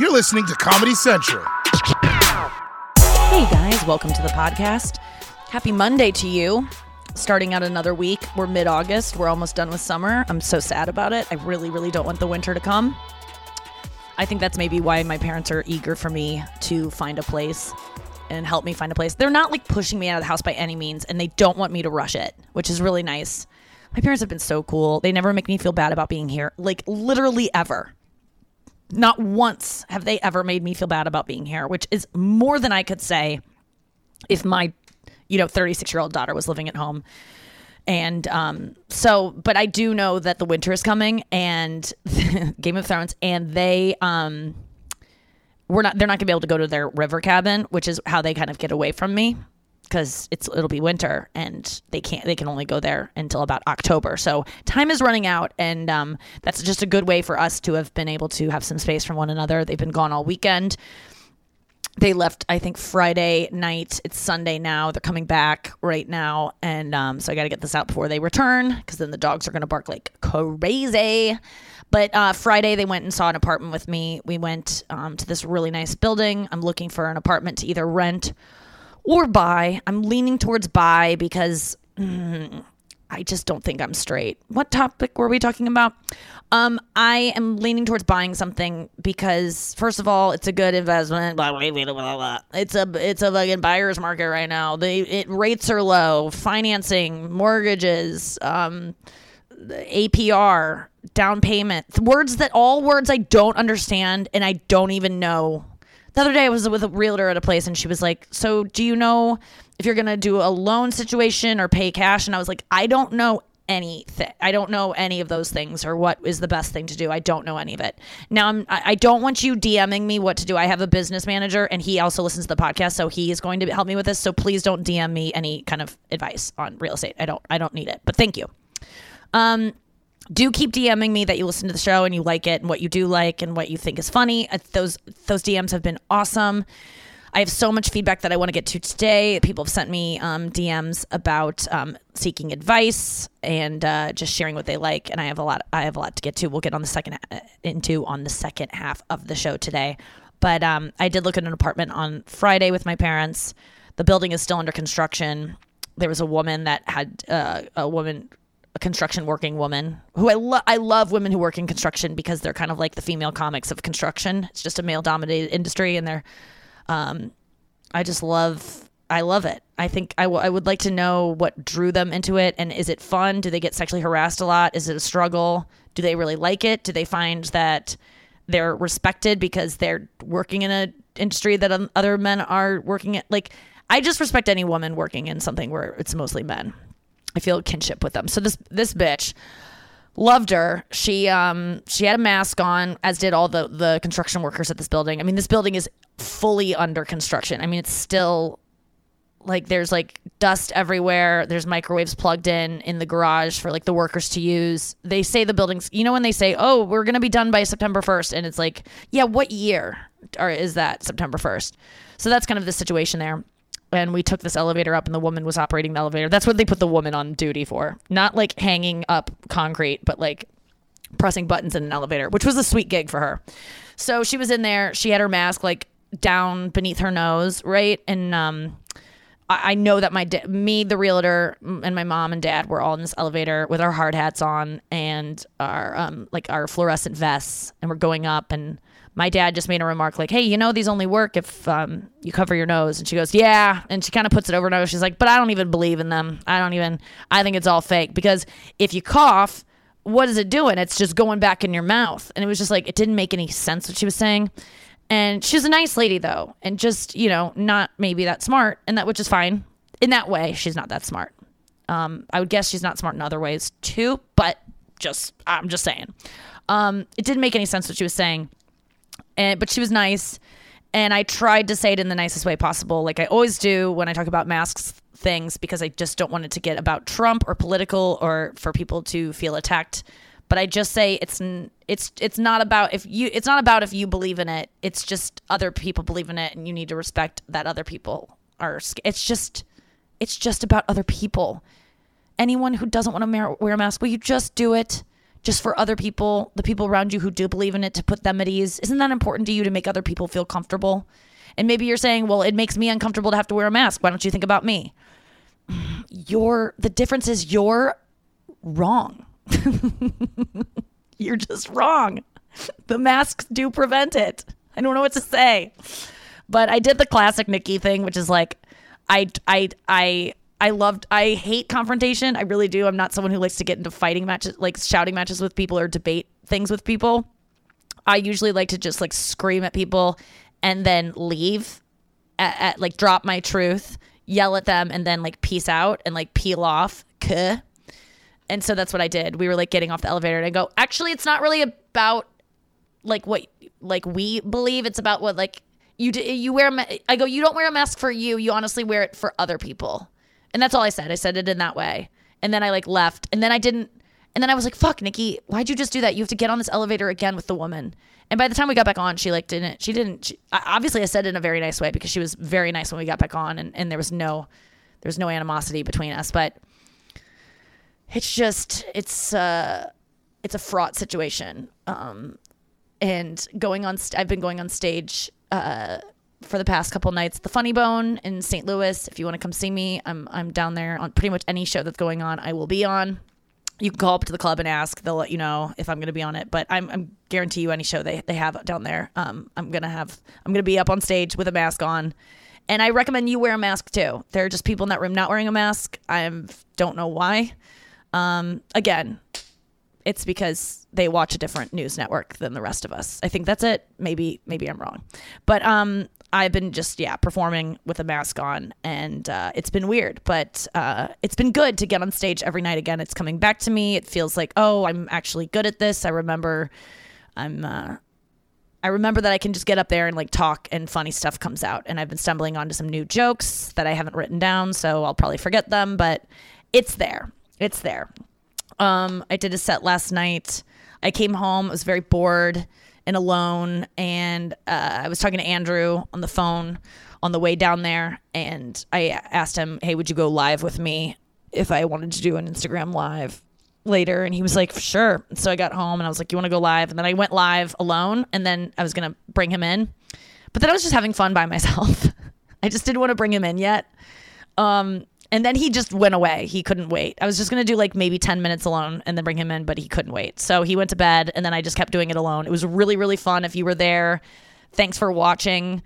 You're listening to Comedy Central. Hey guys, welcome to the podcast. Happy Monday to you. Starting out another week. We're mid August. We're almost done with summer. I'm so sad about it. I really, really don't want the winter to come. I think that's maybe why my parents are eager for me to find a place and help me find a place. They're not like pushing me out of the house by any means, and they don't want me to rush it, which is really nice. My parents have been so cool. They never make me feel bad about being here, like literally ever. Not once have they ever made me feel bad about being here, which is more than I could say if my, you know, 36 year old daughter was living at home. And um, so, but I do know that the winter is coming and Game of Thrones, and they, um, we're not, they're not gonna be able to go to their river cabin, which is how they kind of get away from me because it's it'll be winter and they can't they can only go there until about October. So time is running out, and um, that's just a good way for us to have been able to have some space from one another. They've been gone all weekend. They left, I think, Friday night. It's Sunday now. They're coming back right now, and um, so I got to get this out before they return because then the dogs are going to bark like crazy. But uh, Friday, they went and saw an apartment with me. We went um, to this really nice building. I'm looking for an apartment to either rent or buy. I'm leaning towards buy because mm, I just don't think I'm straight. What topic were we talking about? Um, I am leaning towards buying something because first of all, it's a good investment. Blah, blah, blah, blah, blah. It's a it's a fucking buyer's market right now. The it, rates are low, financing, mortgages, um, APR, down payment, words that all words I don't understand and I don't even know the other day I was with a realtor at a place and she was like, "So, do you know if you're going to do a loan situation or pay cash?" And I was like, "I don't know anything. I don't know any of those things or what is the best thing to do. I don't know any of it. Now I'm I don't want you DMing me what to do. I have a business manager and he also listens to the podcast, so he is going to help me with this. So please don't DM me any kind of advice on real estate. I don't I don't need it. But thank you. Um do keep DMing me that you listen to the show and you like it and what you do like and what you think is funny. Uh, Those those DMs have been awesome. I have so much feedback that I want to get to today. People have sent me um, DMs about um, seeking advice and uh, just sharing what they like, and I have a lot. I have a lot to get to. We'll get on the second uh, into on the second half of the show today. But um, I did look at an apartment on Friday with my parents. The building is still under construction. There was a woman that had uh, a woman a construction working woman who I love. I love women who work in construction because they're kind of like the female comics of construction. It's just a male dominated industry, and they're. Um, I just love. I love it. I think I, w- I would like to know what drew them into it, and is it fun? Do they get sexually harassed a lot? Is it a struggle? Do they really like it? Do they find that they're respected because they're working in a industry that other men are working at? Like, I just respect any woman working in something where it's mostly men. I feel kinship with them. So this this bitch loved her. She um she had a mask on, as did all the the construction workers at this building. I mean, this building is fully under construction. I mean, it's still like there's like dust everywhere. There's microwaves plugged in in the garage for like the workers to use. They say the buildings, you know, when they say, "Oh, we're gonna be done by September 1st," and it's like, yeah, what year or is that September 1st? So that's kind of the situation there and we took this elevator up and the woman was operating the elevator. That's what they put the woman on duty for. Not like hanging up concrete but like pressing buttons in an elevator which was a sweet gig for her. So she was in there. She had her mask like down beneath her nose right? And um I know that my da- me, the realtor, and my mom and dad were all in this elevator with our hard hats on and our um like our fluorescent vests, and we're going up. And my dad just made a remark like, "Hey, you know these only work if um you cover your nose." And she goes, "Yeah," and she kind of puts it over her nose. She's like, "But I don't even believe in them. I don't even. I think it's all fake because if you cough." What is it doing? It's just going back in your mouth. And it was just like, it didn't make any sense what she was saying. And she's a nice lady though, and just, you know, not maybe that smart, and that which is fine. In that way, she's not that smart. Um, I would guess she's not smart in other ways too, but just I'm just saying. Um, it didn't make any sense what she was saying. And but she was nice, and I tried to say it in the nicest way possible, like I always do when I talk about masks things, because I just don't want it to get about Trump or political or for people to feel attacked but I just say it's it's it's not about if you it's not about if you believe in it. It's just other people believe in it, and you need to respect that other people are. It's just it's just about other people. Anyone who doesn't want to wear a mask, will you just do it? Just for other people, the people around you who do believe in it, to put them at ease? Isn't that important to you to make other people feel comfortable? And maybe you're saying, well, it makes me uncomfortable to have to wear a mask. Why don't you think about me? You're, the difference is you're wrong. you're just wrong. The masks do prevent it. I don't know what to say. But I did the classic Nikki thing, which is like, I, I, I, I loved, I hate confrontation. I really do. I'm not someone who likes to get into fighting matches, like shouting matches with people or debate things with people. I usually like to just like scream at people and then leave, at, at like drop my truth, yell at them, and then like peace out and like peel off. Kuh. And so that's what I did. We were like getting off the elevator and I go, actually, it's not really about like what like we believe. It's about what like you do, you wear. A ma- I go, you don't wear a mask for you. You honestly wear it for other people. And that's all I said. I said it in that way. And then I like left. And then I didn't. And then I was like, fuck, Nikki, why'd you just do that? You have to get on this elevator again with the woman. And by the time we got back on, she like didn't, she didn't, she, obviously I said it in a very nice way because she was very nice when we got back on and, and there was no, there was no animosity between us. But it's just, it's, uh, it's a fraught situation. Um, and going on, st- I've been going on stage, uh, for the past couple nights, the Funny Bone in St. Louis. If you want to come see me, I'm I'm down there on pretty much any show that's going on. I will be on. You can call up to the club and ask. They'll let you know if I'm going to be on it. But I'm, I'm guarantee you any show they, they have down there. Um, I'm gonna have I'm gonna be up on stage with a mask on, and I recommend you wear a mask too. There are just people in that room not wearing a mask. I don't know why. Um, again, it's because they watch a different news network than the rest of us. I think that's it. Maybe maybe I'm wrong, but um, I've been just yeah performing with a mask on, and uh, it's been weird, but uh, it's been good to get on stage every night again. It's coming back to me. It feels like oh, I'm actually good at this. I remember, I'm. Uh, I remember that I can just get up there and like talk and funny stuff comes out. And I've been stumbling onto some new jokes that I haven't written down, so I'll probably forget them, but it's there. It's there. Um, I did a set last night. I came home. I was very bored and alone, and uh, I was talking to Andrew on the phone on the way down there, and I asked him, "Hey, would you go live with me if I wanted to do an Instagram live?" later? And he was like sure. So i got home and i was like you want to go live? And then i went live alone and then i was gonna bring him in. But then i was just having fun by myself. I just didn't want to bring him in yet. Um and then he just went away. He couldn't wait. I was just going to do like maybe 10 minutes alone and then bring him in, but he couldn't wait. So he went to bed and then I just kept doing it alone. It was really, really fun. If you were there, thanks for watching.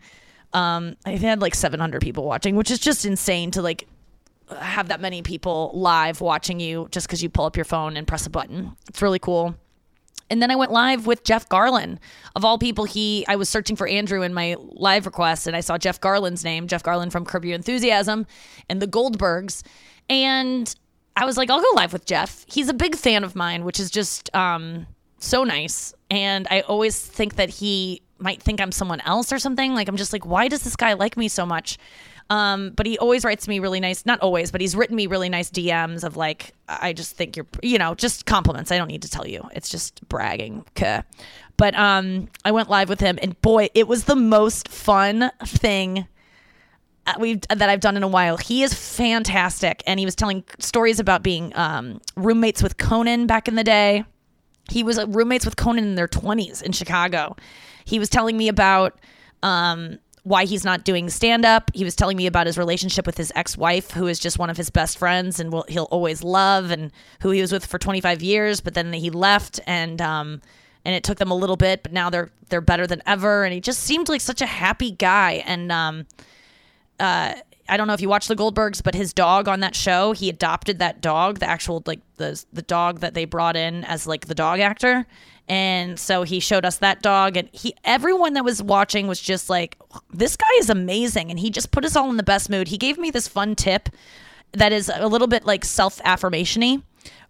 Um, I had like 700 people watching, which is just insane to like have that many people live watching you just because you pull up your phone and press a button. It's really cool. And then I went live with Jeff Garlin. Of all people, he I was searching for Andrew in my live request and I saw Jeff Garlin's name, Jeff Garlin from Curb Your Enthusiasm and the Goldbergs. And I was like, I'll go live with Jeff. He's a big fan of mine, which is just um, so nice. And I always think that he might think I'm someone else or something. Like I'm just like, why does this guy like me so much? Um, but he always writes me really nice, not always, but he's written me really nice DMs of like, I just think you're, you know, just compliments. I don't need to tell you. It's just bragging. Okay. But um, I went live with him, and boy, it was the most fun thing uh, we've that I've done in a while. He is fantastic, and he was telling stories about being um, roommates with Conan back in the day. He was uh, roommates with Conan in their twenties in Chicago. He was telling me about um, why he's not doing stand up. He was telling me about his relationship with his ex wife, who is just one of his best friends and will he'll always love, and who he was with for 25 years. But then he left, and um, and it took them a little bit, but now they're they're better than ever. And he just seemed like such a happy guy. And um, uh, I don't know if you watch the Goldbergs, but his dog on that show, he adopted that dog, the actual like the the dog that they brought in as like the dog actor. And so he showed us that dog and he everyone that was watching was just like this guy is amazing and he just put us all in the best mood. He gave me this fun tip that is a little bit like self-affirmation-y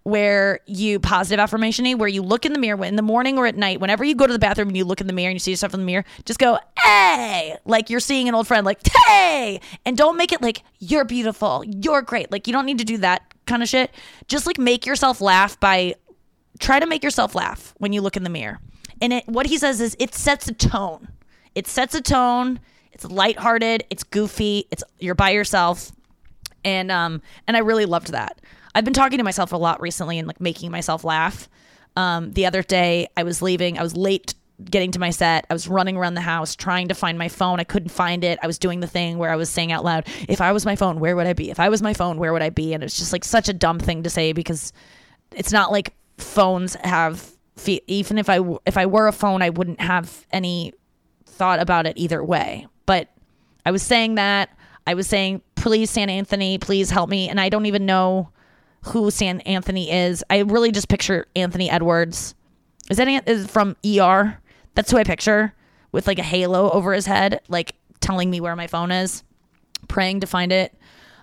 where you positive affirmation where you look in the mirror in the morning or at night whenever you go to the bathroom and you look in the mirror and you see yourself in the mirror just go hey! Like you're seeing an old friend like hey! And don't make it like you're beautiful. You're great. Like you don't need to do that kind of shit. Just like make yourself laugh by try to make yourself laugh when you look in the mirror. And it what he says is it sets a tone. It sets a tone. It's lighthearted. It's goofy. It's you're by yourself. And um and I really loved that I've been talking to myself a lot recently and like making myself laugh. Um, the other day, I was leaving. I was late getting to my set. I was running around the house trying to find my phone. I couldn't find it. I was doing the thing where I was saying out loud, "If I was my phone, where would I be? If I was my phone, where would I be?" And it's just like such a dumb thing to say because it's not like phones have fe- even if I if I were a phone, I wouldn't have any thought about it either way. But I was saying that I was saying, "Please, San Anthony, please help me," and I don't even know who San Anthony is. I really just picture Anthony Edwards. Is that from ER? That's who I picture with like a halo over his head, like telling me where my phone is, praying to find it.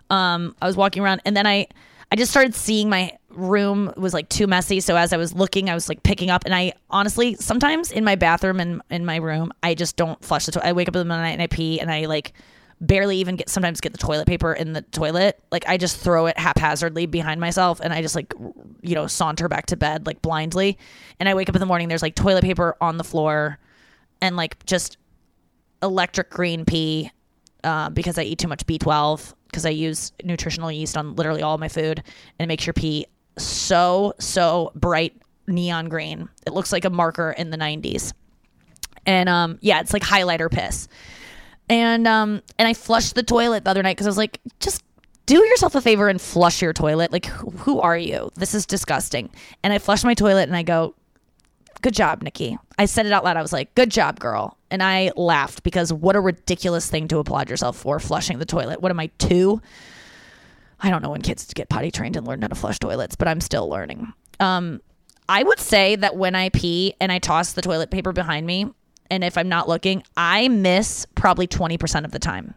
Um, I was walking around and then I I just started seeing my room was like too messy. So as I was looking, I was like picking up and I honestly sometimes in my bathroom and in my room, I just don't flush the toilet. I wake up in the middle of the night and I pee and I like barely even get sometimes get the toilet paper in the toilet. Like I just throw it haphazardly behind myself and I just like you know saunter back to bed like blindly. And I wake up in the morning there's like toilet paper on the floor and like just electric green pee uh, because I eat too much B12 because I use nutritional yeast on literally all my food and it makes your pee so so bright neon green. It looks like a marker in the 90s. And um yeah, it's like highlighter piss. And um and I flushed the toilet the other night cuz I was like just do yourself a favor and flush your toilet. Like who, who are you? This is disgusting. And I flushed my toilet and I go good job, Nikki. I said it out loud. I was like, good job, girl. And I laughed because what a ridiculous thing to applaud yourself for flushing the toilet. What am I, two? I don't know when kids get potty trained and learn how to flush toilets, but I'm still learning. Um, I would say that when I pee and I toss the toilet paper behind me, and if I'm not looking, I miss probably 20% of the time.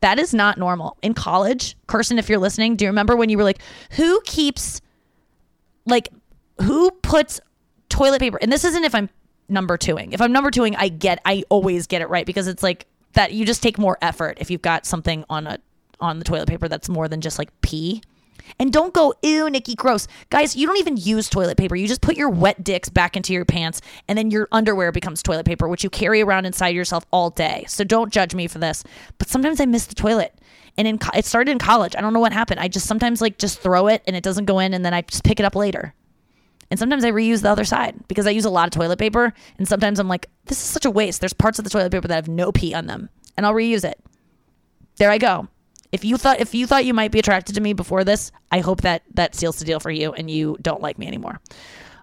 That is not normal. In college, Kirsten, if you're listening, do you remember when you were like, who keeps, like, who puts toilet paper? And this isn't if I'm number twoing. If I'm number twoing, I get, I always get it right because it's like that you just take more effort if you've got something on a, on the toilet paper that's more than just like pee. And don't go, ew, Nikki, gross. Guys, you don't even use toilet paper. You just put your wet dicks back into your pants, and then your underwear becomes toilet paper, which you carry around inside yourself all day. So don't judge me for this. But sometimes I miss the toilet. And in it started in college. I don't know what happened. I just sometimes like just throw it and it doesn't go in, and then I just pick it up later. And sometimes I reuse the other side because I use a lot of toilet paper. And sometimes I'm like, this is such a waste. There's parts of the toilet paper that have no pee on them, and I'll reuse it. There I go. If you thought if you thought you might be attracted to me before this, I hope that that seals the deal for you and you don't like me anymore.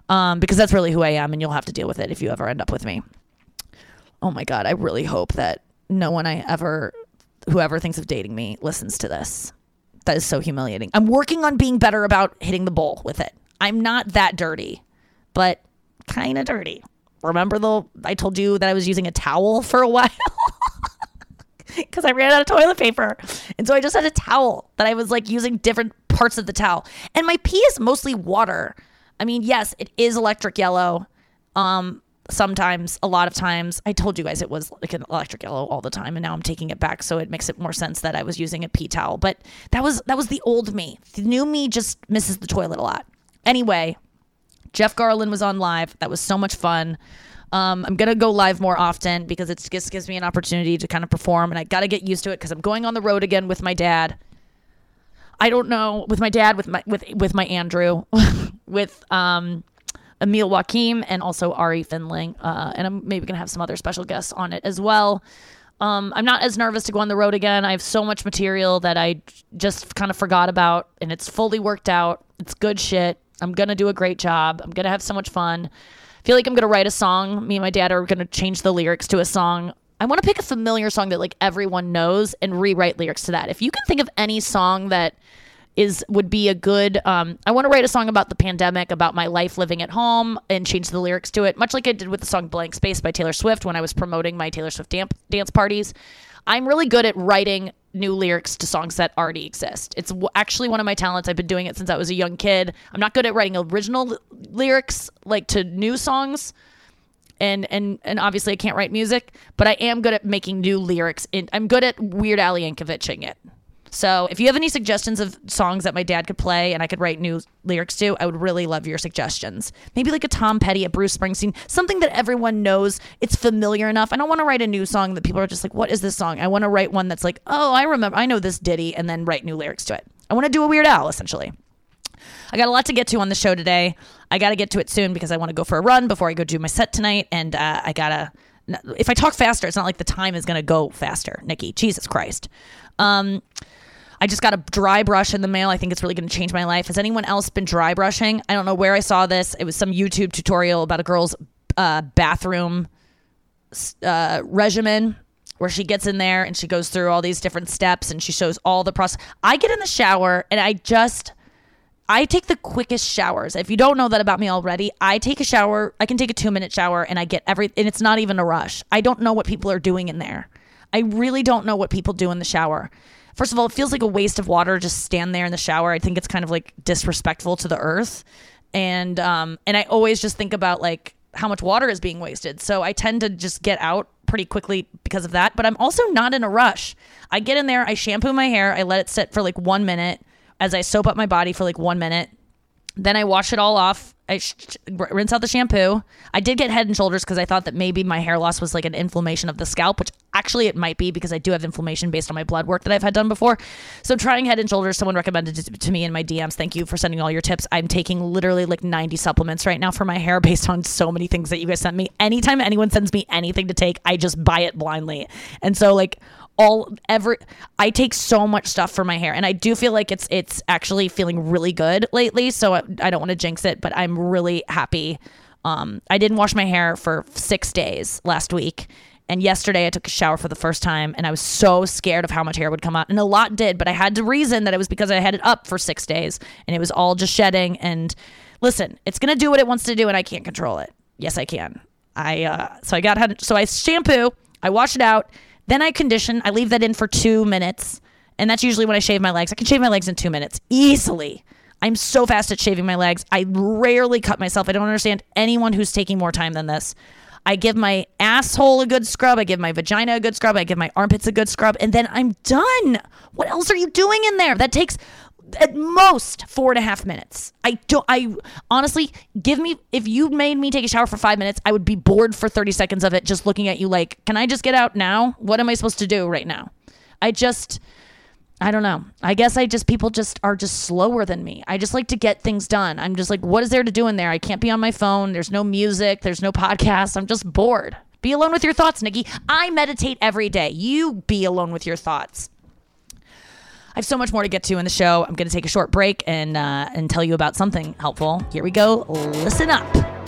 Um, because that's really who I am, and you'll have to deal with it if you ever end up with me. Oh my god, I really hope that no one I ever, whoever thinks of dating me, listens to this. That is so humiliating. I'm working on being better about hitting the bowl with it. I'm not that dirty, but kind of dirty. Remember though, I told you that I was using a towel for a while because I ran out of toilet paper. And so I just had a towel that I was like using different parts of the towel. And my pee is mostly water. I mean, yes, it is electric yellow. Um, sometimes, a lot of times, I told you guys it was like an electric yellow all the time, and now I'm taking it back, so it makes it more sense that I was using a pee towel. But that was that was the old me. The new me just misses the toilet a lot. Anyway, Jeff Garlin was on live. That was so much fun. Um, I'm gonna go live more often because it just gives me an opportunity to kind of perform, and I got to get used to it because I'm going on the road again with my dad. I don't know with my dad, with my with with my Andrew, with um, Emil Joachim, and also Ari Finling, uh, and I'm maybe gonna have some other special guests on it as well. Um, I'm not as nervous to go on the road again. I have so much material that I just kind of forgot about, and it's fully worked out. It's good shit. I'm gonna do a great job. I'm gonna have so much fun. Feel like I'm gonna write a song. Me and my dad are gonna change the lyrics to a song. I want to pick a familiar song that like everyone knows and rewrite lyrics to that. If you can think of any song that is would be a good um, I want to write a song about the pandemic, about my life living at home and change the lyrics to it, much like I did with the song Blank Space by Taylor Swift when I was promoting my Taylor Swift dance, dance parties. I'm really good at writing new lyrics to songs that already exist. It's actually one of my talents. I've been doing it since I was a young kid. I'm not good at writing original l- lyrics like to new songs. And, and and obviously I can't write music, but I am good at making new lyrics. In, I'm good at Weird Al Yankovicing it. So if you have any suggestions of songs that my dad could play and I could write new lyrics to, I would really love your suggestions. Maybe like a Tom Petty, a Bruce Springsteen, something that everyone knows. It's familiar enough. I don't want to write a new song that people are just like, what is this song? I want to write one that's like, oh, I remember, I know this ditty, and then write new lyrics to it. I want to do a Weird Al essentially. I got a lot to get to on the show today. I got to get to it soon because I want to go for a run before I go do my set tonight. And uh, I got to, if I talk faster, it's not like the time is going to go faster, Nikki. Jesus Christ. Um, I just got a dry brush in the mail. I think it's really going to change my life. Has anyone else been dry brushing? I don't know where I saw this. It was some YouTube tutorial about a girl's uh, bathroom uh, regimen where she gets in there and she goes through all these different steps and she shows all the process. I get in the shower and I just I take the quickest showers. If you don't know that about me already, I take a shower. I can take a 2-minute shower and I get every and it's not even a rush. I don't know what people are doing in there. I really don't know what people do in the shower. First of all, it feels like a waste of water just stand there in the shower. I think it's kind of like disrespectful to the earth. And um and I always just think about like how much water is being wasted. So I tend to just get out pretty quickly because of that. But I'm also not in a rush. I get in there, I shampoo my hair, I let it sit for like one minute as I soap up my body for like one minute. Then I wash it all off I sh- rinse out the shampoo. I did get head and shoulders because I thought that maybe my hair loss was like an inflammation of the scalp, which actually it might be because I do have inflammation based on my blood work that I've had done before. So trying head and shoulders, someone recommended it to me in my DMs. Thank you for sending all your tips. I'm taking literally like 90 supplements right now for my hair based on so many things that you guys sent me. Anytime anyone sends me anything to take, I just buy it blindly. And so like all every I take so much stuff for my hair and I do feel like it's it's actually feeling really good lately so I, I don't want to jinx it but I'm really happy um I didn't wash my hair for 6 days last week and yesterday I took a shower for the first time and I was so scared of how much hair would come out and a lot did but I had to reason that it was because I had it up for 6 days and it was all just shedding and listen it's going to do what it wants to do and I can't control it yes I can I uh so I got so I shampoo I wash it out then I condition. I leave that in for two minutes. And that's usually when I shave my legs. I can shave my legs in two minutes easily. I'm so fast at shaving my legs. I rarely cut myself. I don't understand anyone who's taking more time than this. I give my asshole a good scrub. I give my vagina a good scrub. I give my armpits a good scrub. And then I'm done. What else are you doing in there? That takes at most four and a half minutes. I don't. I honestly give me if you made me take a shower for five minutes, I would be bored for thirty seconds of it just looking at you. Like, can I just get out now? What am I supposed to do right now? I just. I don't know. I guess I just people just are just slower than me. I just like to get things done. I'm just like, what is there to do in there? I can't be on my phone. There's no music. There's no podcast. I'm just bored. Be alone with your thoughts, Nikki. I meditate every day. You be alone with your thoughts. I have so much more to get to in the show. I'm going to take a short break and uh, and tell you about something helpful. Here we go. Listen up,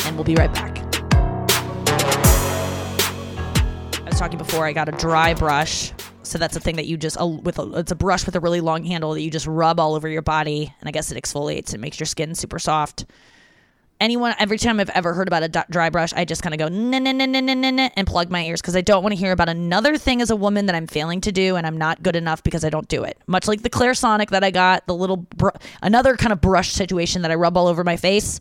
and we'll be right back. I was talking before. I got a dry brush, so that's a thing that you just uh, with a, it's a brush with a really long handle that you just rub all over your body, and I guess it exfoliates. It makes your skin super soft anyone every time I've ever heard about a dry brush, I just kind of go nah, nah, nah, nah, and plug my ears because I don't want to hear about another thing as a woman that I'm failing to do and I'm not good enough because I don't do it. Much like the Clarisonic that I got, the little br- another kind of brush situation that I rub all over my face.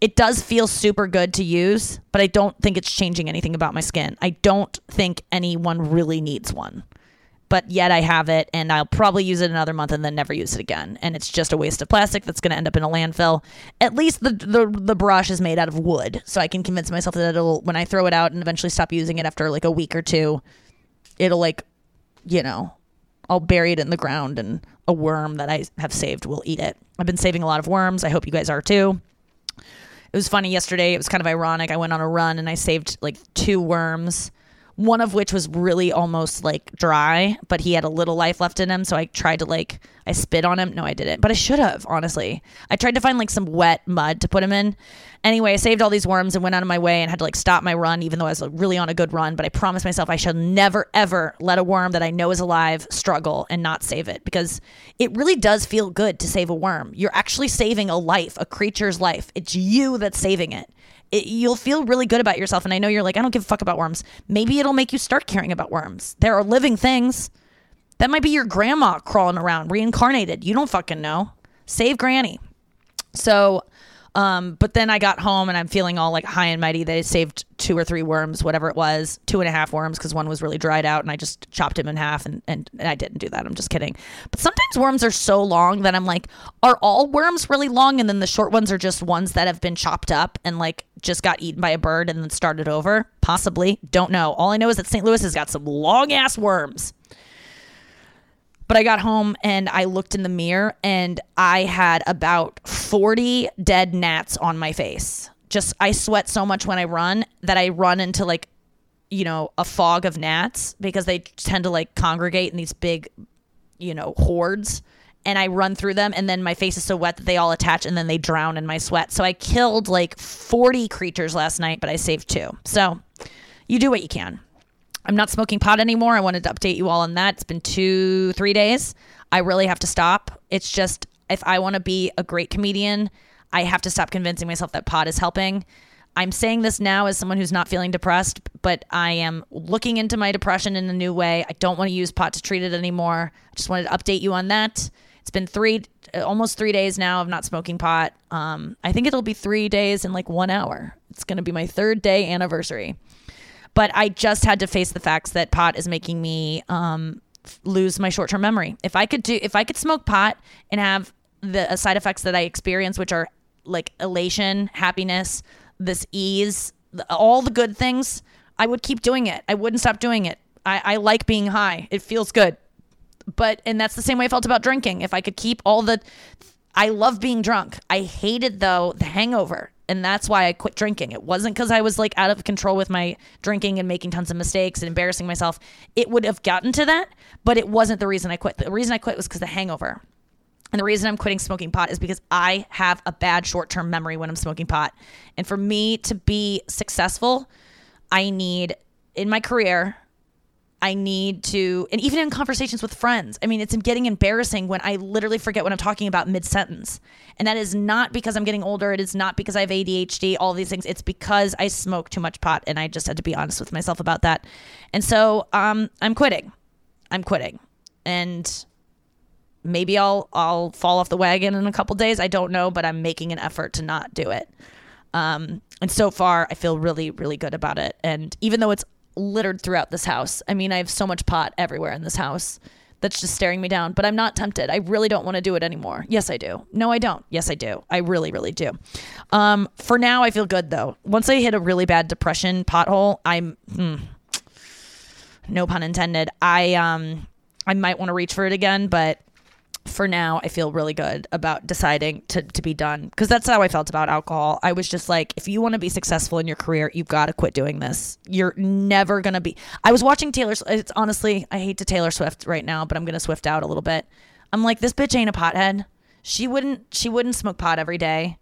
It does feel super good to use, but I don't think it's changing anything about my skin. I don't think anyone really needs one but yet I have it and I'll probably use it another month and then never use it again. And it's just a waste of plastic that's going to end up in a landfill. At least the, the the brush is made out of wood, so I can convince myself that it'll when I throw it out and eventually stop using it after like a week or two, it'll like, you know, I'll bury it in the ground and a worm that I have saved will eat it. I've been saving a lot of worms. I hope you guys are too. It was funny yesterday. It was kind of ironic. I went on a run and I saved like two worms one of which was really almost like dry, but he had a little life left in him. So I tried to like, I spit on him. No, I didn't, but I should have, honestly. I tried to find like some wet mud to put him in. Anyway, I saved all these worms and went out of my way and had to like stop my run, even though I was like, really on a good run. But I promised myself I shall never, ever let a worm that I know is alive struggle and not save it because it really does feel good to save a worm. You're actually saving a life, a creature's life. It's you that's saving it it, you'll feel really good about yourself. And I know you're like, I don't give a fuck about worms. Maybe it'll make you start caring about worms. There are living things. That might be your grandma crawling around, reincarnated. You don't fucking know. Save Granny. So um, but then I got home and I'm feeling all like high and mighty that I saved two or three worms, whatever it was, two and a half worms because one was really dried out and I just chopped him in half and, and, and I didn't do that. I'm just kidding. But sometimes worms are so long that I'm like, are all worms really long? And then the short ones are just ones that have been chopped up and like just got eaten by a bird and then started over? Possibly. Don't know. All I know is that St. Louis has got some long ass worms. But I got home and I looked in the mirror and I had about 40 dead gnats on my face. Just I sweat so much when I run that I run into like you know, a fog of gnats because they tend to like congregate in these big, you know, hordes. And I run through them, and then my face is so wet that they all attach and then they drown in my sweat. So I killed like 40 creatures last night, but I saved two. So you do what you can. I'm not smoking pot anymore. I wanted to update you all on that. It's been two, three days. I really have to stop. It's just if I want to be a great comedian, I have to stop convincing myself that pot is helping. I'm saying this now as someone who's not feeling depressed, but I am looking into my depression in a new way. I don't want to use pot to treat it anymore. I just wanted to update you on that. It's been three, almost three days now of not smoking pot. Um, I think it'll be three days in like one hour. It's going to be my third day anniversary. But I just had to face the facts that pot is making me um, lose my short term memory. If I could do, if I could smoke pot and have the uh, side effects that I experience, which are like elation, happiness, this ease, all the good things, I would keep doing it. I wouldn't stop doing it. I, I like being high. It feels good. But, and that's the same way I felt about drinking. If I could keep all the, I love being drunk. I hated, though, the hangover. And that's why I quit drinking. It wasn't because I was like out of control with my drinking and making tons of mistakes and embarrassing myself. It would have gotten to that, but it wasn't the reason I quit. The reason I quit was because the hangover. And the reason I'm quitting smoking pot is because I have a bad short term memory when I'm smoking pot. And for me to be successful, I need in my career, I need to, and even in conversations with friends, I mean, it's getting embarrassing when I literally forget what I'm talking about mid sentence. And that is not because I'm getting older. It is not because I have ADHD, all these things. It's because I smoke too much pot. And I just had to be honest with myself about that. And so um, I'm quitting. I'm quitting. And maybe I'll I'll fall off the wagon in a couple days. I don't know, but I'm making an effort to not do it. Um, and so far, I feel really really good about it. And even though it's littered throughout this house, I mean, I have so much pot everywhere in this house that's just staring me down. But I'm not tempted. I really don't want to do it anymore. Yes, I do. No, I don't. Yes, I do. I really really do. Um, for now, I feel good though. Once I hit a really bad depression pothole, I'm. Hmm, no pun intended. I um I might want to reach for it again, but for now, I feel really good about deciding to, to be done because that's how I felt about alcohol. I was just like, if you want to be successful in your career, you've got to quit doing this. You're never to be. I was watching Taylor. It's honestly, I hate to Taylor Swift right now, but I'm to Swift out a little bit. I'm like, this bitch ain't a pothead. She wouldn't. She wouldn't smoke pot every day.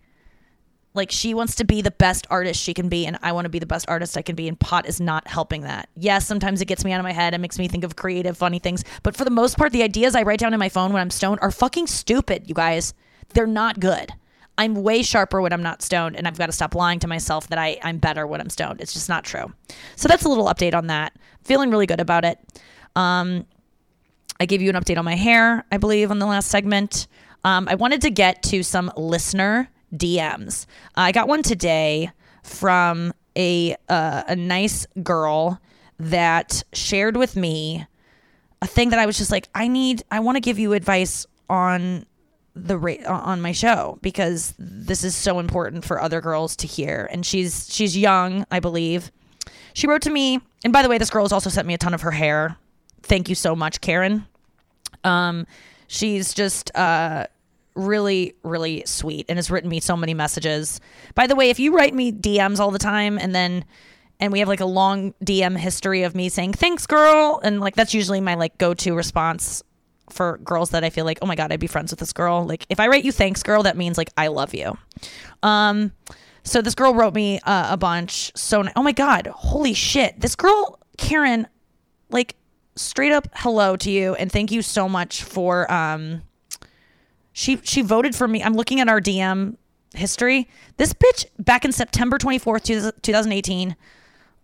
Like she wants to be the best artist she can be, and I want to be the best artist I can be, and pot is not helping that. Yes, sometimes it gets me out of my head and makes me think of creative, funny things. But for the most part, the ideas I write down in my phone when I'm stoned are fucking stupid, you guys. They're not good. I'm way sharper when I'm not stoned, and I've got to stop lying to myself that I, I'm better when I'm stoned. It's just not true. So that's a little update on that. Feeling really good about it. Um, I gave you an update on my hair, I believe, on the last segment. Um, I wanted to get to some listener DMs. I got one today from a uh, a nice girl that shared with me a thing that I was just like, I need, I want to give you advice on the rate on my show because this is so important for other girls to hear. And she's she's young, I believe. She wrote to me, and by the way, this girl has also sent me a ton of her hair. Thank you so much, Karen. Um, she's just uh really, really sweet and has written me so many messages. By the way, if you write me DMs all the time and then and we have like a long DM history of me saying thanks girl and like that's usually my like go-to response for girls that I feel like, "Oh my god, I'd be friends with this girl." Like if I write you thanks girl, that means like I love you. Um so this girl wrote me uh, a bunch. So oh my god, holy shit. This girl Karen like straight up hello to you and thank you so much for um she she voted for me. I'm looking at our DM history. This bitch back in September 24th, 2018,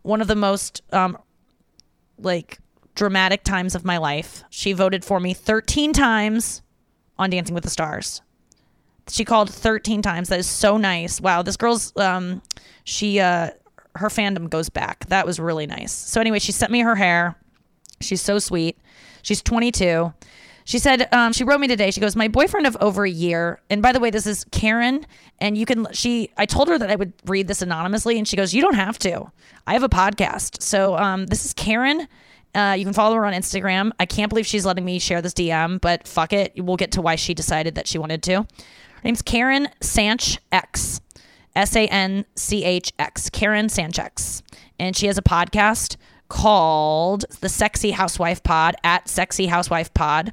one of the most um like dramatic times of my life. She voted for me 13 times on Dancing with the Stars. She called 13 times. That is so nice. Wow, this girl's um she uh her fandom goes back. That was really nice. So anyway, she sent me her hair. She's so sweet. She's 22. She said, um, she wrote me today. She goes, My boyfriend of over a year. And by the way, this is Karen. And you can, she, I told her that I would read this anonymously. And she goes, You don't have to. I have a podcast. So um, this is Karen. Uh, you can follow her on Instagram. I can't believe she's letting me share this DM, but fuck it. We'll get to why she decided that she wanted to. Her name's Karen Sanch X. S A N C H X. Karen Sanchex. And she has a podcast called The Sexy Housewife Pod at Sexy Housewife Pod.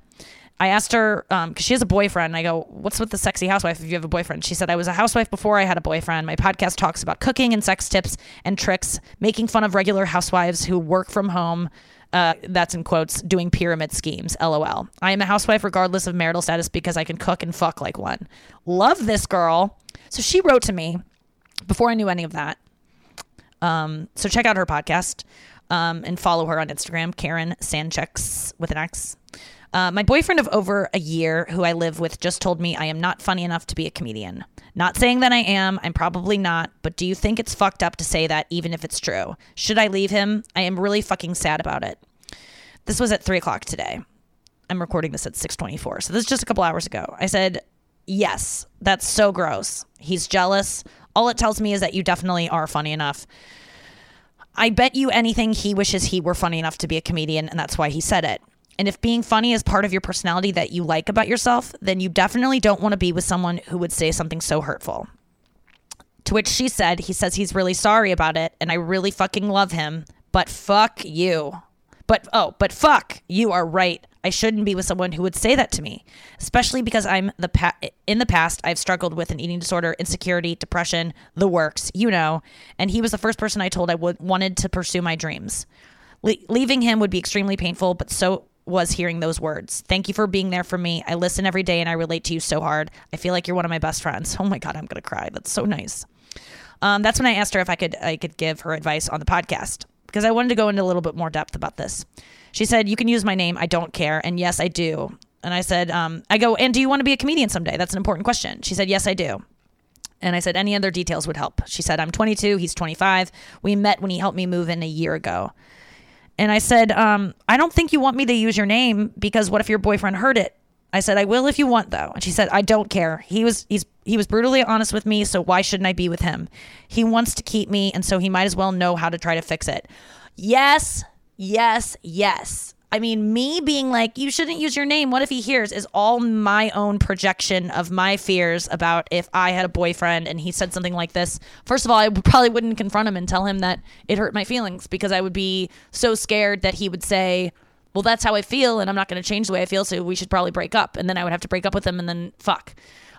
I asked her because um, she has a boyfriend. I go, "What's with the sexy housewife? If you have a boyfriend?" She said, "I was a housewife before I had a boyfriend. My podcast talks about cooking and sex tips and tricks, making fun of regular housewives who work from home. Uh, that's in quotes, doing pyramid schemes. LOL. I am a housewife regardless of marital status because I can cook and fuck like one. Love this girl. So she wrote to me before I knew any of that. Um, so check out her podcast um, and follow her on Instagram, Karen Sanchex with an X. Uh, my boyfriend of over a year, who I live with, just told me I am not funny enough to be a comedian. Not saying that I am, I'm probably not, but do you think it's fucked up to say that even if it's true? Should I leave him? I am really fucking sad about it. This was at three o'clock today. I'm recording this at 624. So this is just a couple hours ago. I said, Yes, that's so gross. He's jealous. All it tells me is that you definitely are funny enough. I bet you anything he wishes he were funny enough to be a comedian, and that's why he said it. And if being funny is part of your personality that you like about yourself, then you definitely don't want to be with someone who would say something so hurtful. To which she said, he says he's really sorry about it and I really fucking love him, but fuck you. But oh, but fuck, you are right. I shouldn't be with someone who would say that to me, especially because I'm the pa- in the past I've struggled with an eating disorder, insecurity, depression, the works, you know. And he was the first person I told I would wanted to pursue my dreams. Le- leaving him would be extremely painful, but so was hearing those words. Thank you for being there for me. I listen every day and I relate to you so hard. I feel like you're one of my best friends. Oh my god, I'm gonna cry. That's so nice. Um, that's when I asked her if I could I could give her advice on the podcast because I wanted to go into a little bit more depth about this. She said, "You can use my name. I don't care." And yes, I do. And I said, um, "I go. And do you want to be a comedian someday? That's an important question." She said, "Yes, I do." And I said, "Any other details would help." She said, "I'm 22. He's 25. We met when he helped me move in a year ago." And I said, um, I don't think you want me to use your name because what if your boyfriend heard it? I said, I will if you want though. And she said, I don't care. He was he's he was brutally honest with me, so why shouldn't I be with him? He wants to keep me, and so he might as well know how to try to fix it. Yes, yes, yes. I mean, me being like, you shouldn't use your name. What if he hears? Is all my own projection of my fears about if I had a boyfriend and he said something like this. First of all, I probably wouldn't confront him and tell him that it hurt my feelings because I would be so scared that he would say, well, that's how I feel and I'm not going to change the way I feel. So we should probably break up. And then I would have to break up with him and then fuck.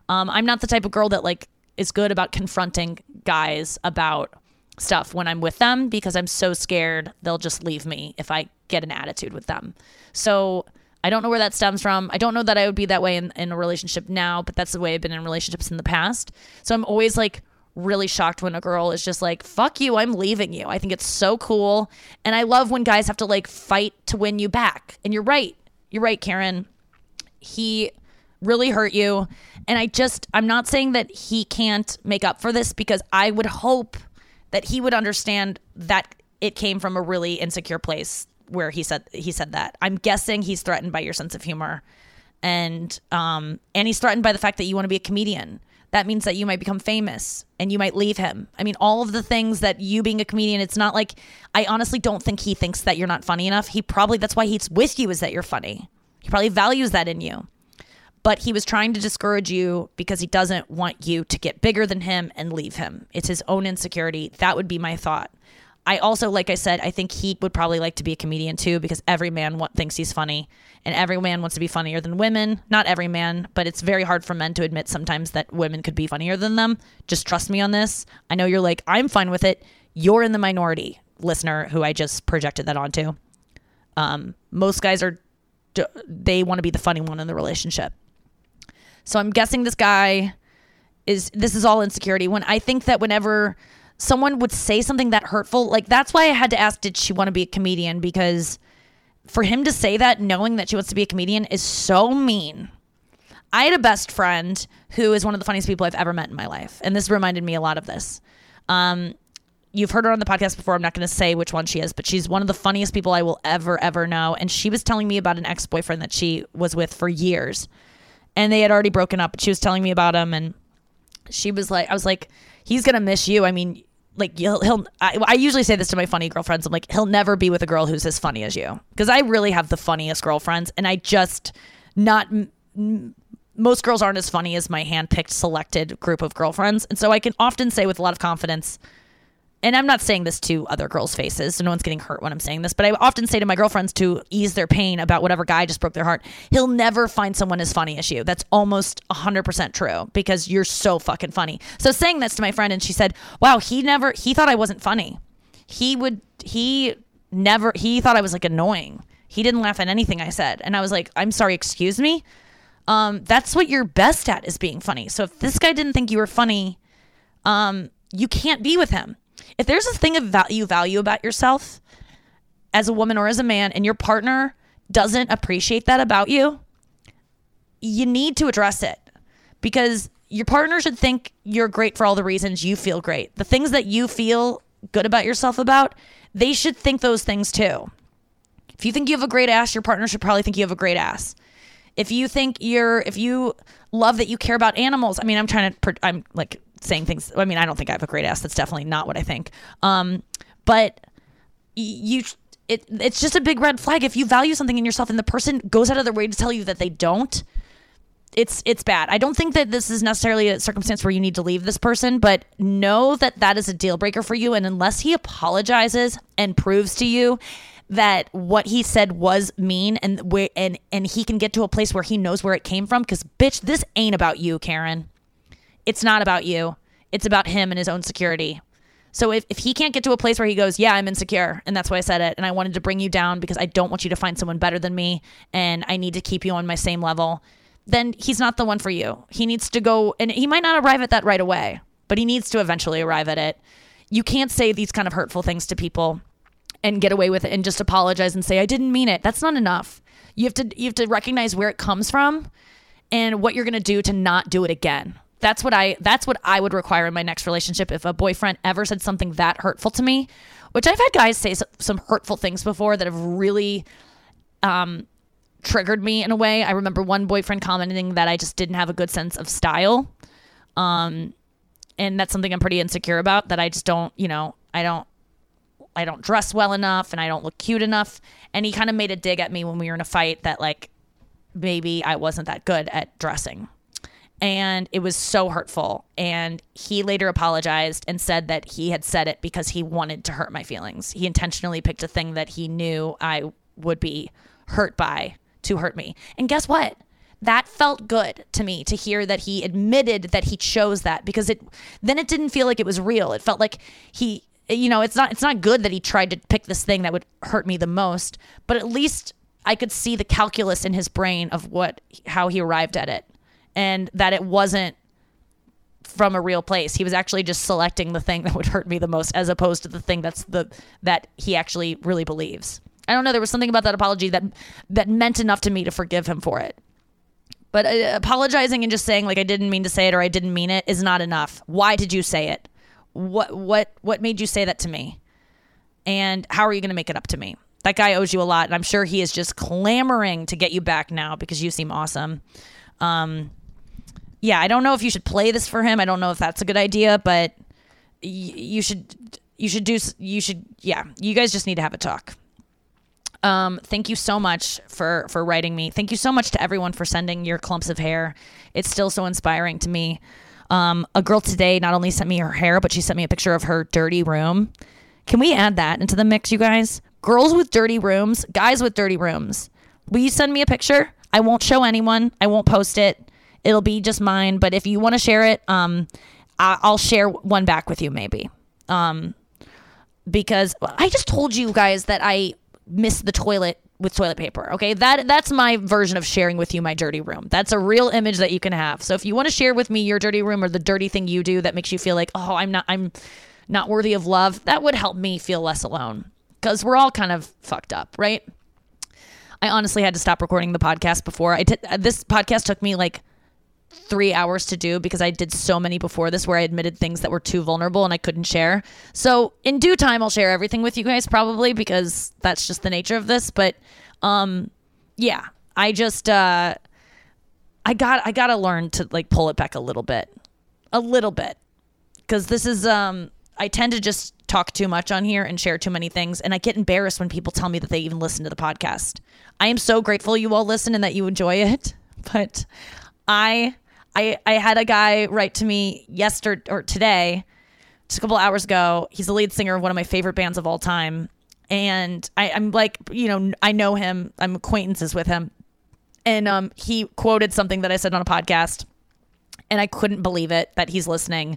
Um, I'm not the type of girl that like is good about confronting guys about stuff when I'm with them because I'm so scared they'll just leave me if I get an attitude with them. So I don't know where that stems from. I don't know that I would be that way in, in a relationship now, but that's the way I've been in relationships in the past. So I'm always like really shocked when a girl is just like, fuck you, I'm leaving you. I think it's so cool. And I love when guys have to like fight to win you back. And you're right. You're right, Karen. He really hurt you. And I just, I'm not saying that he can't make up for this because I would hope that he would understand that it came from a really insecure place where he said he said that. I'm guessing he's threatened by your sense of humor. And um and he's threatened by the fact that you want to be a comedian. That means that you might become famous and you might leave him. I mean, all of the things that you being a comedian, it's not like I honestly don't think he thinks that you're not funny enough. He probably that's why he's with you is that you're funny. He probably values that in you but he was trying to discourage you because he doesn't want you to get bigger than him and leave him. It's his own insecurity. That would be my thought. I also, like I said, I think he would probably like to be a comedian too because every man w- thinks he's funny and every man wants to be funnier than women. Not every man, but it's very hard for men to admit sometimes that women could be funnier than them. Just trust me on this. I know you're like, I'm fine with it. You're in the minority, listener, who I just projected that onto. Um, most guys are, they want to be the funny one in the relationship. So I'm guessing this guy is this is all insecurity. When I think that whenever someone would say something that hurtful, like that's why I had to ask, did she want to be a comedian? Because for him to say that, knowing that she wants to be a comedian, is so mean. I had a best friend who is one of the funniest people I've ever met in my life, and this reminded me a lot of this. Um, you've heard her on the podcast before. I'm not going to say which one she is, but she's one of the funniest people I will ever, ever know. And she was telling me about an ex boyfriend that she was with for years and they had already broken up. But she was telling me about him, and she was like, I was like, he's gonna miss you. I mean, like he'll, he'll I, I usually say this to my funny girlfriends. I'm like, he'll never be with a girl who's as funny as you because I really have the funniest girlfriends, and I just not. M- most girls aren't as funny as my handpicked selected group of girlfriends, and so I can often say with a lot of confidence and I'm not saying this to other girls' faces, so no one's getting hurt when I'm saying this, but I often say to my girlfriends to ease their pain about whatever guy just broke their heart, he'll never find someone as funny as you. That's almost 100% true because you're so fucking funny. So saying this to my friend, and she said, wow, he never, he thought I wasn't funny. He would, he never, he thought I was like annoying. He didn't laugh at anything I said. And I was like, I'm sorry, excuse me? Um, that's what you're best at is being funny. So if this guy didn't think you were funny, um, you can't be with him if there's a thing of value value about yourself as a woman or as a man and your partner doesn't appreciate that about you, you need to address it because your partner should think you're great for all the reasons you feel great. The things that you feel good about yourself about, they should think those things too. If you think you have a great ass, your partner should probably think you have a great ass. If you think you're, if you love that you care about animals, I mean, I'm trying to, I'm like saying things. I mean, I don't think I have a great ass. That's definitely not what I think. Um, but you, it, it's just a big red flag if you value something in yourself and the person goes out of their way to tell you that they don't. It's it's bad. I don't think that this is necessarily a circumstance where you need to leave this person, but know that that is a deal breaker for you. And unless he apologizes and proves to you that what he said was mean and and and he can get to a place where he knows where it came from because bitch this ain't about you karen it's not about you. It's about him and his own security. So if, if he can't get to a place where he goes, yeah, I'm insecure, and that's why I said it, and I wanted to bring you down because I don't want you to find someone better than me, and I need to keep you on my same level, then he's not the one for you. He needs to go, and he might not arrive at that right away, but he needs to eventually arrive at it. You can't say these kind of hurtful things to people and get away with it and just apologize and say I didn't mean it. That's not enough. You have to you have to recognize where it comes from and what you're going to do to not do it again. That's what I that's what I would require in my next relationship if a boyfriend ever said something that hurtful to me, which I've had guys say some hurtful things before that have really um triggered me in a way. I remember one boyfriend commenting that I just didn't have a good sense of style. Um and that's something I'm pretty insecure about that I just don't, you know, I don't I don't dress well enough and I don't look cute enough. And he kind of made a dig at me when we were in a fight that like maybe I wasn't that good at dressing and it was so hurtful. And he later apologized and said that he had said it because he wanted to hurt my feelings. He intentionally picked a thing that he knew I would be hurt by to hurt me. And guess what? That felt good to me to hear that he admitted that he chose that because it then it didn't feel like it was real. It felt like he you know, it's not it's not good that he tried to pick this thing that would hurt me the most, but at least I could see the calculus in his brain of what how he arrived at it and that it wasn't from a real place. He was actually just selecting the thing that would hurt me the most as opposed to the thing that's the that he actually really believes. I don't know, there was something about that apology that that meant enough to me to forgive him for it. But uh, apologizing and just saying like I didn't mean to say it or I didn't mean it is not enough. Why did you say it? What what what made you say that to me? And how are you going to make it up to me? That guy owes you a lot and I'm sure he is just clamoring to get you back now because you seem awesome. Um yeah, I don't know if you should play this for him. I don't know if that's a good idea, but y- you should you should do you should yeah, you guys just need to have a talk. Um, thank you so much for for writing me. Thank you so much to everyone for sending your clumps of hair. It's still so inspiring to me. Um, a girl today not only sent me her hair, but she sent me a picture of her dirty room. Can we add that into the mix, you guys? Girls with dirty rooms, guys with dirty rooms. Will you send me a picture? I won't show anyone. I won't post it. It'll be just mine. But if you want to share it, um, I- will share one back with you maybe. Um, because I just told you guys that I missed the toilet with toilet paper. Okay, that that's my version of sharing with you my dirty room. That's a real image that you can have. So if you want to share with me your dirty room or the dirty thing you do that makes you feel like, oh, I'm not, I'm not worthy of love, that would help me feel less alone. Because we're all kind of fucked up, right? I honestly had to stop recording the podcast before I. This podcast took me like three hours to do because I did so many before this where I admitted things that were too vulnerable and I couldn't share. So in due time, I'll share everything with you guys probably because that's just the nature of this. But um, yeah, I just uh, I got I got to learn to like pull it back a little bit, a little bit, because this is um I tend to just talk too much on here and share too many things, and I get embarrassed when people tell me that they even listen to the podcast. I am so grateful you all listen and that you enjoy it, but I I I had a guy write to me yesterday or today, just a couple hours ago. He's the lead singer of one of my favorite bands of all time, and I, I'm like, you know, I know him. I'm acquaintances with him, and um, he quoted something that I said on a podcast, and I couldn't believe it that he's listening.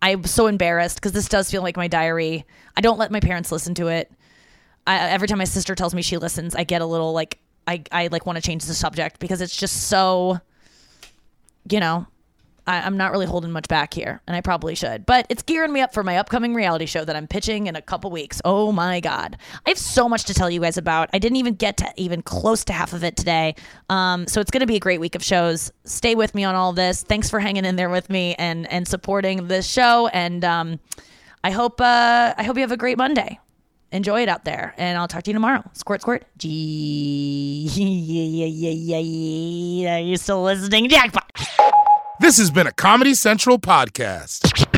I'm so embarrassed because this does feel like my diary. I don't let my parents listen to it. I, every time my sister tells me she listens, I get a little like I I like want to change the subject because it's just so, you know, I, I'm not really holding much back here, and I probably should. But it's gearing me up for my upcoming reality show that I'm pitching in a couple weeks. Oh my god, I have so much to tell you guys about. I didn't even get to even close to half of it today. Um, so it's going to be a great week of shows. Stay with me on all this. Thanks for hanging in there with me and and supporting this show. And um, I hope uh, I hope you have a great Monday. Enjoy it out there, and I'll talk to you tomorrow. Squirt, squirt. Gee, yeah, yeah, yeah, yeah. Are you still listening? Jackpot. This has been a Comedy Central podcast.